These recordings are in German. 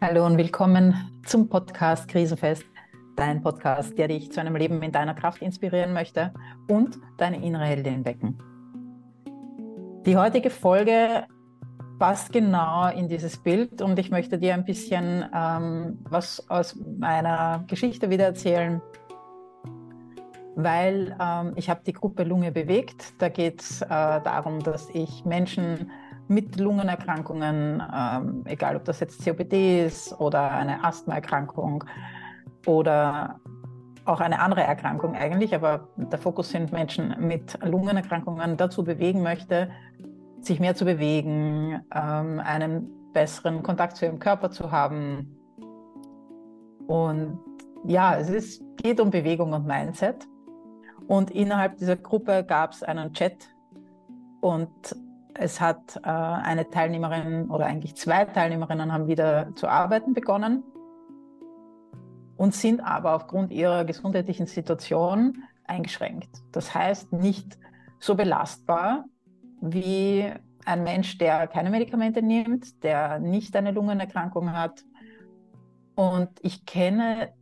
Hallo und willkommen zum Podcast Krisenfest, dein Podcast, der dich zu einem Leben in deiner Kraft inspirieren möchte und deine innere Heldin wecken. Die heutige Folge passt genau in dieses Bild und ich möchte dir ein bisschen ähm, was aus meiner Geschichte wieder erzählen, weil ähm, ich habe die Gruppe Lunge bewegt. Da geht es äh, darum, dass ich Menschen mit Lungenerkrankungen, ähm, egal ob das jetzt COPD ist oder eine Asthmaerkrankung oder auch eine andere Erkrankung eigentlich, aber der Fokus sind Menschen mit Lungenerkrankungen, dazu bewegen möchte, sich mehr zu bewegen, ähm, einen besseren Kontakt zu ihrem Körper zu haben. Und ja, es ist, geht um Bewegung und Mindset. Und innerhalb dieser Gruppe gab es einen Chat und es hat äh, eine Teilnehmerin oder eigentlich zwei Teilnehmerinnen haben wieder zu arbeiten begonnen und sind aber aufgrund ihrer gesundheitlichen Situation eingeschränkt. Das heißt, nicht so belastbar wie ein Mensch, der keine Medikamente nimmt, der nicht eine Lungenerkrankung hat. Und ich kenne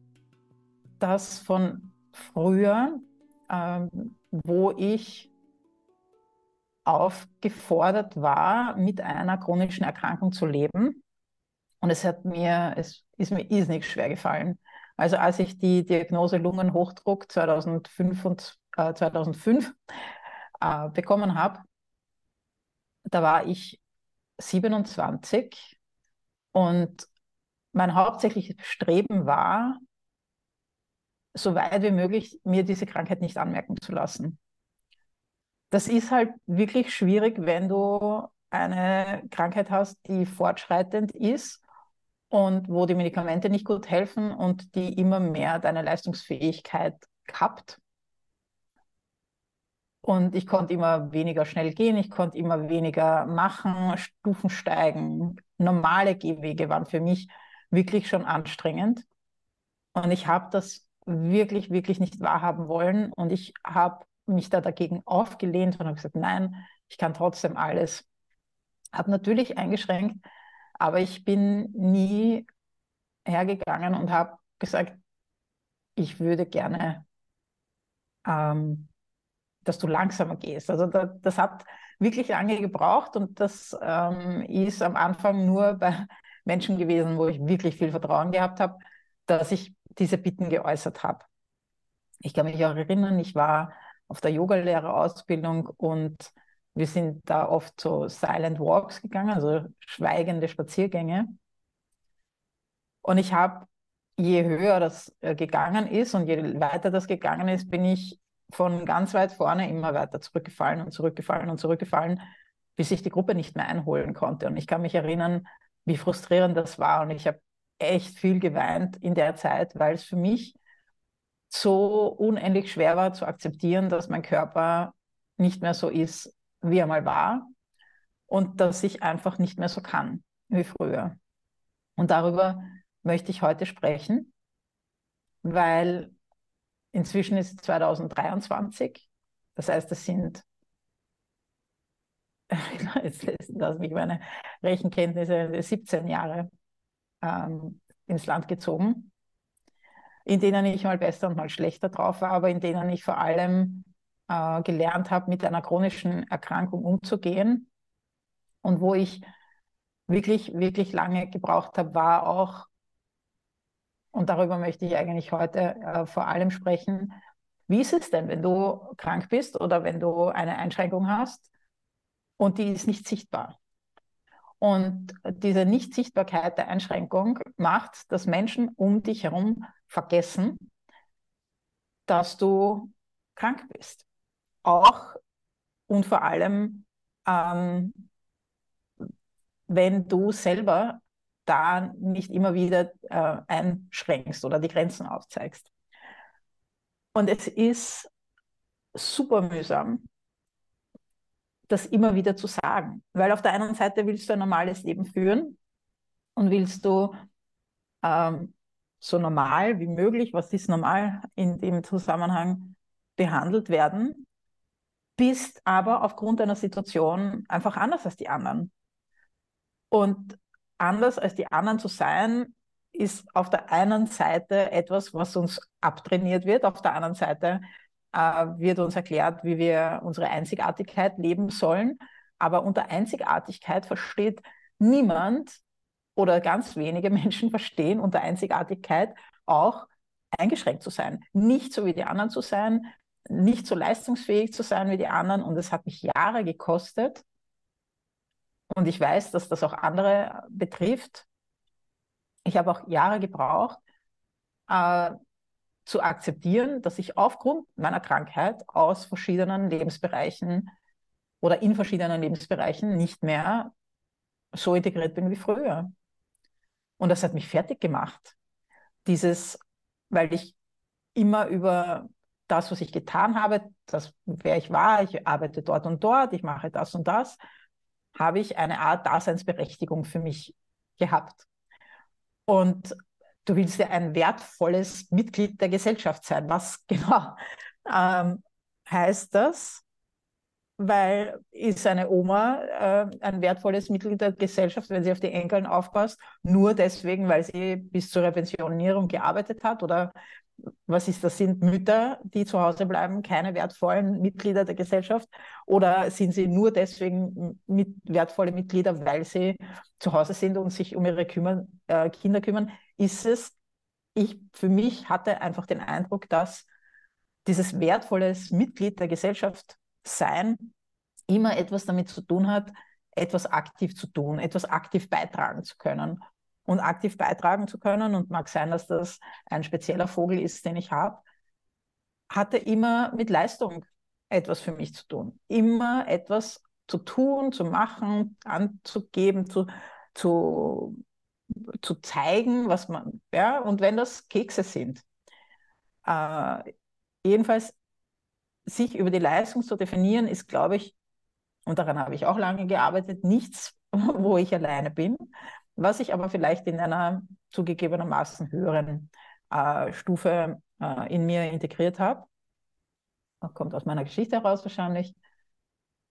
das von früher, ähm, wo ich aufgefordert war, mit einer chronischen Erkrankung zu leben. Und es hat mir, es ist mir irrsinnig schwer gefallen. Also als ich die Diagnose Lungenhochdruck 2005, und, äh, 2005 äh, bekommen habe, da war ich 27 und mein hauptsächliches Streben war, so weit wie möglich mir diese Krankheit nicht anmerken zu lassen. Das ist halt wirklich schwierig, wenn du eine Krankheit hast, die fortschreitend ist und wo die Medikamente nicht gut helfen und die immer mehr deine Leistungsfähigkeit kappt. Und ich konnte immer weniger schnell gehen, ich konnte immer weniger machen, Stufen steigen. Normale Gehwege waren für mich wirklich schon anstrengend. Und ich habe das wirklich, wirklich nicht wahrhaben wollen. Und ich habe mich da dagegen aufgelehnt und habe gesagt, nein, ich kann trotzdem alles. Habe natürlich eingeschränkt, aber ich bin nie hergegangen und habe gesagt, ich würde gerne ähm, dass du langsamer gehst. Also da, das hat wirklich lange gebraucht und das ähm, ist am Anfang nur bei Menschen gewesen, wo ich wirklich viel Vertrauen gehabt habe, dass ich diese Bitten geäußert habe. Ich kann mich auch erinnern, ich war auf der Yogalehrerausbildung und wir sind da oft so Silent Walks gegangen, also schweigende Spaziergänge. Und ich habe, je höher das äh, gegangen ist und je weiter das gegangen ist, bin ich von ganz weit vorne immer weiter zurückgefallen und zurückgefallen und zurückgefallen, bis ich die Gruppe nicht mehr einholen konnte. Und ich kann mich erinnern, wie frustrierend das war. Und ich habe echt viel geweint in der Zeit, weil es für mich so unendlich schwer war zu akzeptieren, dass mein Körper nicht mehr so ist, wie er mal war und dass ich einfach nicht mehr so kann wie früher. Und darüber möchte ich heute sprechen, weil Inzwischen ist es 2023. Das heißt, es sind, jetzt lassen mich meine Rechenkenntnisse, 17 Jahre ähm, ins Land gezogen, in denen ich mal besser und mal schlechter drauf war, aber in denen ich vor allem äh, gelernt habe, mit einer chronischen Erkrankung umzugehen. Und wo ich wirklich, wirklich lange gebraucht habe, war auch und darüber möchte ich eigentlich heute äh, vor allem sprechen. Wie ist es denn, wenn du krank bist oder wenn du eine Einschränkung hast und die ist nicht sichtbar? Und diese Nichtsichtbarkeit der Einschränkung macht, dass Menschen um dich herum vergessen, dass du krank bist. Auch und vor allem, ähm, wenn du selber da nicht immer wieder äh, einschränkst oder die Grenzen aufzeigst. Und es ist super mühsam, das immer wieder zu sagen, weil auf der einen Seite willst du ein normales Leben führen und willst du ähm, so normal wie möglich, was ist normal in dem Zusammenhang, behandelt werden, bist aber aufgrund deiner Situation einfach anders als die anderen. Und anders als die anderen zu sein, ist auf der einen Seite etwas, was uns abtrainiert wird, auf der anderen Seite äh, wird uns erklärt, wie wir unsere Einzigartigkeit leben sollen. Aber unter Einzigartigkeit versteht niemand oder ganz wenige Menschen verstehen unter Einzigartigkeit auch eingeschränkt zu sein, nicht so wie die anderen zu sein, nicht so leistungsfähig zu sein wie die anderen. Und es hat mich Jahre gekostet. Und ich weiß, dass das auch andere betrifft. Ich habe auch Jahre gebraucht, äh, zu akzeptieren, dass ich aufgrund meiner Krankheit aus verschiedenen Lebensbereichen oder in verschiedenen Lebensbereichen nicht mehr so integriert bin wie früher. Und das hat mich fertig gemacht. Dieses, weil ich immer über das, was ich getan habe, das, wer ich war, ich arbeite dort und dort, ich mache das und das, habe ich eine Art Daseinsberechtigung für mich gehabt. Und du willst ja ein wertvolles Mitglied der Gesellschaft sein. Was genau ähm, heißt das? Weil ist eine Oma äh, ein wertvolles Mitglied der Gesellschaft, wenn sie auf die Enkeln aufpasst, nur deswegen, weil sie bis zur Pensionierung gearbeitet hat? Oder was ist das? Sind Mütter, die zu Hause bleiben, keine wertvollen Mitglieder der Gesellschaft? Oder sind sie nur deswegen mit, wertvolle Mitglieder, weil sie zu Hause sind und sich um ihre kümmern, äh, Kinder kümmern? Ist es, ich für mich hatte einfach den Eindruck, dass dieses wertvolles Mitglied der Gesellschaft sein immer etwas damit zu tun hat, etwas aktiv zu tun, etwas aktiv beitragen zu können und aktiv beitragen zu können, und mag sein, dass das ein spezieller Vogel ist, den ich habe, hatte immer mit Leistung etwas für mich zu tun. Immer etwas zu tun, zu machen, anzugeben, zu, zu, zu zeigen, was man, ja, und wenn das Kekse sind. Äh, jedenfalls, sich über die Leistung zu definieren, ist, glaube ich, und daran habe ich auch lange gearbeitet, nichts, wo ich alleine bin, was ich aber vielleicht in einer zugegebenermaßen höheren äh, Stufe äh, in mir integriert habe. Kommt aus meiner Geschichte heraus wahrscheinlich.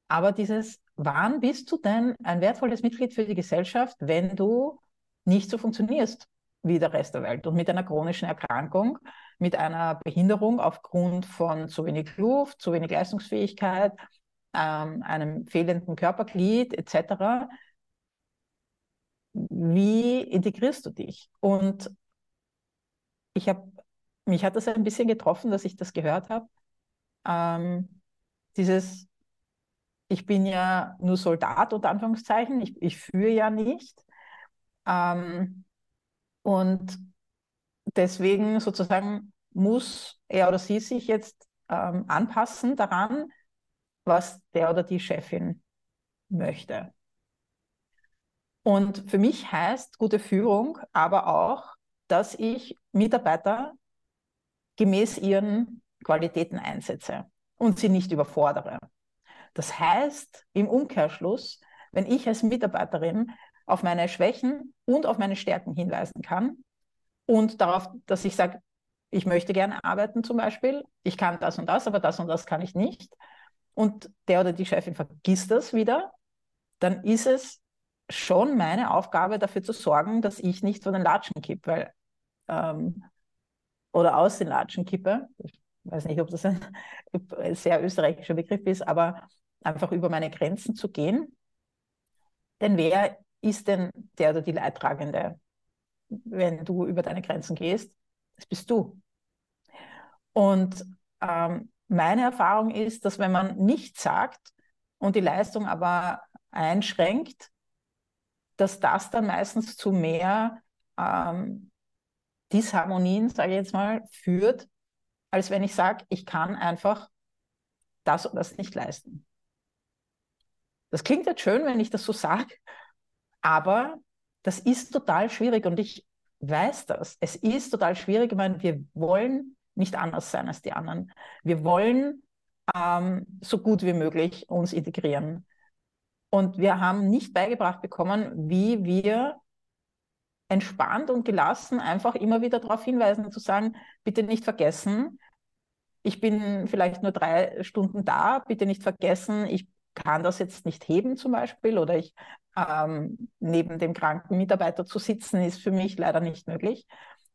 Aber dieses, wann bist du denn ein wertvolles Mitglied für die Gesellschaft, wenn du nicht so funktionierst wie der Rest der Welt und mit einer chronischen Erkrankung, mit einer Behinderung aufgrund von zu wenig Luft, zu wenig Leistungsfähigkeit, ähm, einem fehlenden Körperglied etc wie integrierst du dich? Und ich habe, mich hat das ein bisschen getroffen, dass ich das gehört habe. Ähm, dieses, ich bin ja nur Soldat, unter Anführungszeichen, ich, ich führe ja nicht. Ähm, und deswegen sozusagen muss er oder sie sich jetzt ähm, anpassen daran, was der oder die Chefin möchte. Und für mich heißt gute Führung aber auch, dass ich Mitarbeiter gemäß ihren Qualitäten einsetze und sie nicht überfordere. Das heißt im Umkehrschluss, wenn ich als Mitarbeiterin auf meine Schwächen und auf meine Stärken hinweisen kann und darauf, dass ich sage, ich möchte gerne arbeiten zum Beispiel, ich kann das und das, aber das und das kann ich nicht, und der oder die Chefin vergisst das wieder, dann ist es schon meine Aufgabe, dafür zu sorgen, dass ich nicht von den Latschen kippe, weil ähm, oder aus den Latschen kippe. Ich weiß nicht, ob das ein sehr österreichischer Begriff ist, aber einfach über meine Grenzen zu gehen. Denn wer ist denn der oder die Leidtragende, wenn du über deine Grenzen gehst? Das bist du. Und ähm, meine Erfahrung ist, dass wenn man nichts sagt und die Leistung aber einschränkt, dass das dann meistens zu mehr ähm, Disharmonien, sage ich jetzt mal, führt, als wenn ich sage, ich kann einfach das und das nicht leisten. Das klingt jetzt schön, wenn ich das so sage, aber das ist total schwierig und ich weiß das. Es ist total schwierig. Meine, wir wollen nicht anders sein als die anderen. Wir wollen ähm, so gut wie möglich uns integrieren. Und wir haben nicht beigebracht bekommen, wie wir entspannt und gelassen einfach immer wieder darauf hinweisen, zu sagen, bitte nicht vergessen, ich bin vielleicht nur drei Stunden da, bitte nicht vergessen, ich kann das jetzt nicht heben zum Beispiel oder ich ähm, neben dem kranken Mitarbeiter zu sitzen, ist für mich leider nicht möglich.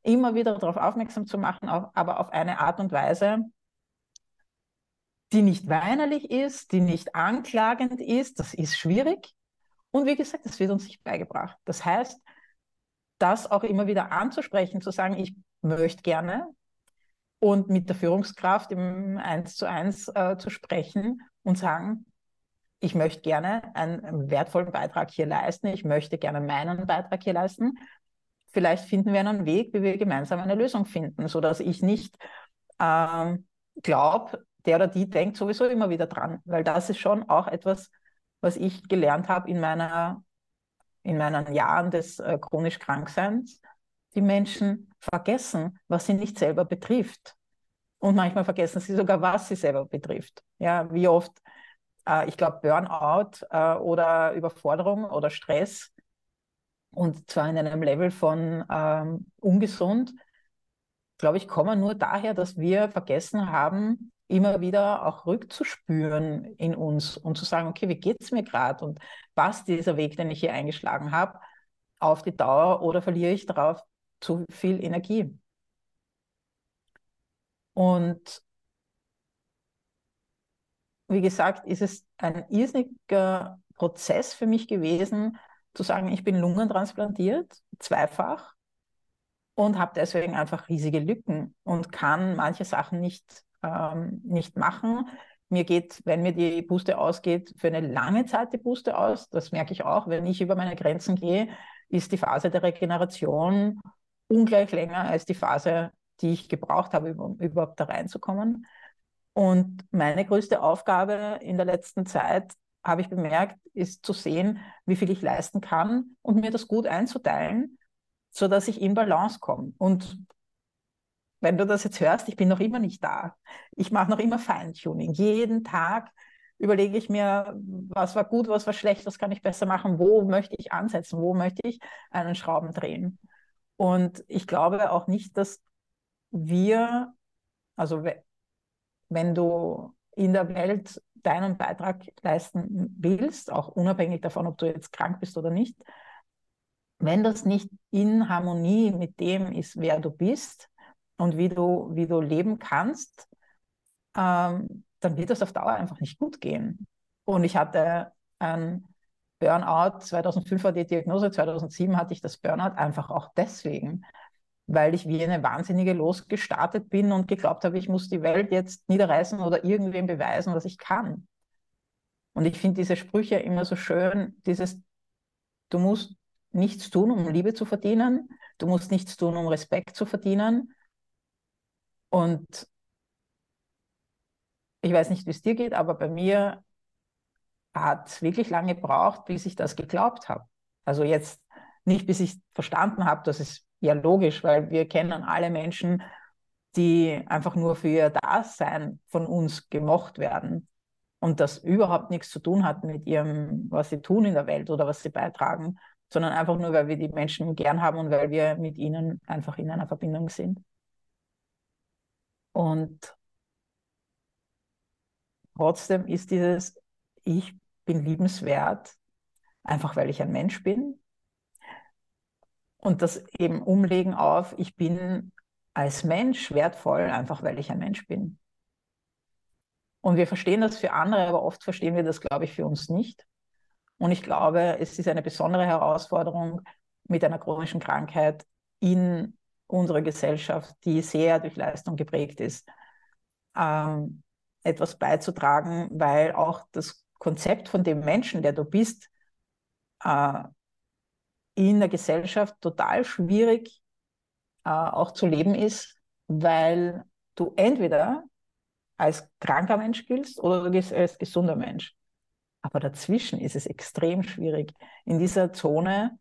Immer wieder darauf aufmerksam zu machen, auch, aber auf eine Art und Weise, die nicht weinerlich ist, die nicht anklagend ist, das ist schwierig. Und wie gesagt, das wird uns nicht beigebracht. Das heißt, das auch immer wieder anzusprechen, zu sagen, ich möchte gerne und mit der Führungskraft im Eins zu eins äh, zu sprechen und sagen, ich möchte gerne einen wertvollen Beitrag hier leisten, ich möchte gerne meinen Beitrag hier leisten. Vielleicht finden wir einen Weg, wie wir gemeinsam eine Lösung finden, sodass ich nicht äh, glaube, der oder die denkt sowieso immer wieder dran, weil das ist schon auch etwas, was ich gelernt habe in meiner in meinen Jahren des äh, chronisch Krankseins. Die Menschen vergessen, was sie nicht selber betrifft. Und manchmal vergessen sie sogar, was sie selber betrifft. Ja, wie oft, äh, ich glaube, Burnout äh, oder Überforderung oder Stress. Und zwar in einem Level von ähm, ungesund, glaube ich, kommen nur daher, dass wir vergessen haben, immer wieder auch rückzuspüren in uns und zu sagen, okay, wie geht es mir gerade und passt dieser Weg, den ich hier eingeschlagen habe, auf die Dauer oder verliere ich darauf zu viel Energie? Und wie gesagt, ist es ein irrsinniger Prozess für mich gewesen, zu sagen, ich bin lungentransplantiert, zweifach, und habe deswegen einfach riesige Lücken und kann manche Sachen nicht ähm, nicht machen. Mir geht, wenn mir die Puste ausgeht, für eine lange Zeit die Puste aus. Das merke ich auch. Wenn ich über meine Grenzen gehe, ist die Phase der Regeneration ungleich länger als die Phase, die ich gebraucht habe, um überhaupt da reinzukommen. Und meine größte Aufgabe in der letzten Zeit, habe ich bemerkt, ist zu sehen, wie viel ich leisten kann und mir das gut einzuteilen, sodass ich in Balance komme. Und wenn du das jetzt hörst, ich bin noch immer nicht da. Ich mache noch immer Feintuning. Jeden Tag überlege ich mir, was war gut, was war schlecht, was kann ich besser machen, wo möchte ich ansetzen, wo möchte ich einen Schrauben drehen. Und ich glaube auch nicht, dass wir, also wenn du in der Welt deinen Beitrag leisten willst, auch unabhängig davon, ob du jetzt krank bist oder nicht, wenn das nicht in Harmonie mit dem ist, wer du bist, und wie du, wie du leben kannst, ähm, dann wird das auf Dauer einfach nicht gut gehen. Und ich hatte ein Burnout, 2005 war die Diagnose, 2007 hatte ich das Burnout einfach auch deswegen, weil ich wie eine Wahnsinnige losgestartet bin und geglaubt habe, ich muss die Welt jetzt niederreißen oder irgendwem beweisen, was ich kann. Und ich finde diese Sprüche immer so schön, dieses, du musst nichts tun, um Liebe zu verdienen, du musst nichts tun, um Respekt zu verdienen, und ich weiß nicht, wie es dir geht, aber bei mir hat es wirklich lange gebraucht, bis ich das geglaubt habe. Also jetzt nicht, bis ich verstanden habe, das ist ja logisch, weil wir kennen alle Menschen, die einfach nur für ihr Dasein von uns gemocht werden und das überhaupt nichts zu tun hat mit ihrem, was sie tun in der Welt oder was sie beitragen, sondern einfach nur, weil wir die Menschen gern haben und weil wir mit ihnen einfach in einer Verbindung sind. Und trotzdem ist dieses, ich bin liebenswert, einfach weil ich ein Mensch bin. Und das eben umlegen auf, ich bin als Mensch wertvoll, einfach weil ich ein Mensch bin. Und wir verstehen das für andere, aber oft verstehen wir das, glaube ich, für uns nicht. Und ich glaube, es ist eine besondere Herausforderung mit einer chronischen Krankheit in unserer Gesellschaft, die sehr durch Leistung geprägt ist, ähm, etwas beizutragen, weil auch das Konzept von dem Menschen, der du bist, äh, in der Gesellschaft total schwierig äh, auch zu leben ist, weil du entweder als kranker Mensch giltst oder du gehst als gesunder Mensch. Aber dazwischen ist es extrem schwierig. In dieser Zone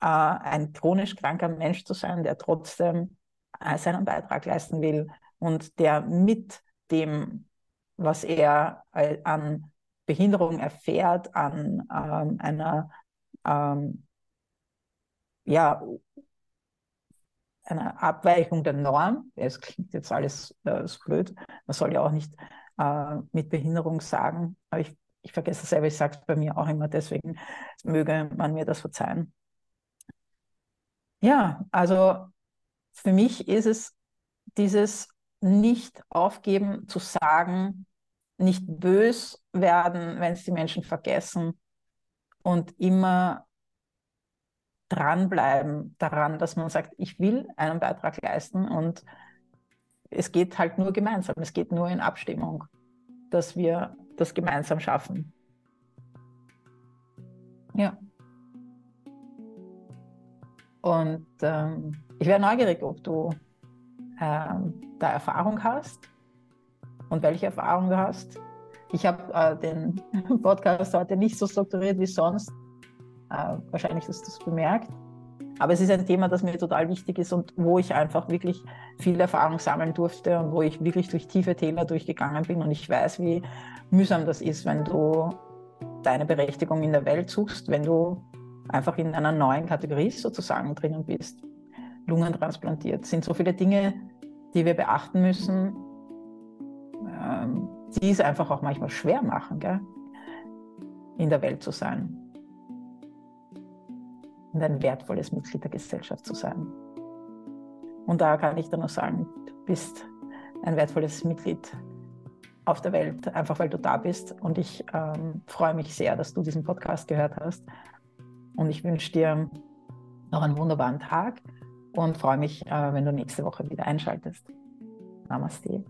äh, ein chronisch kranker Mensch zu sein, der trotzdem äh, seinen Beitrag leisten will und der mit dem, was er äh, an Behinderung erfährt, an ähm, einer ähm, ja, einer Abweichung der Norm. Es klingt jetzt alles äh, so blöd. Man soll ja auch nicht äh, mit Behinderung sagen, aber ich ich vergesse es selber, ich sage es bei mir auch immer, deswegen möge man mir das verzeihen. Ja, also für mich ist es dieses nicht aufgeben zu sagen, nicht bös werden, wenn es die Menschen vergessen und immer dranbleiben daran, dass man sagt, ich will einen Beitrag leisten und es geht halt nur gemeinsam, es geht nur in Abstimmung, dass wir das gemeinsam schaffen. Ja. Und ähm, ich wäre neugierig, ob du ähm, da Erfahrung hast und welche Erfahrung du hast. Ich habe äh, den Podcast heute nicht so strukturiert wie sonst. Äh, wahrscheinlich hast du es bemerkt. Aber es ist ein Thema, das mir total wichtig ist und wo ich einfach wirklich viel Erfahrung sammeln durfte und wo ich wirklich durch tiefe Täler durchgegangen bin. Und ich weiß, wie mühsam das ist, wenn du deine Berechtigung in der Welt suchst, wenn du einfach in einer neuen Kategorie sozusagen drinnen bist. Lungen transplantiert. Es sind so viele Dinge, die wir beachten müssen, ähm, die es einfach auch manchmal schwer machen, gell? in der Welt zu sein und ein wertvolles Mitglied der Gesellschaft zu sein. Und da kann ich dann nur sagen, du bist ein wertvolles Mitglied auf der Welt, einfach weil du da bist. Und ich ähm, freue mich sehr, dass du diesen Podcast gehört hast. Und ich wünsche dir noch einen wunderbaren Tag und freue mich, äh, wenn du nächste Woche wieder einschaltest. Namaste.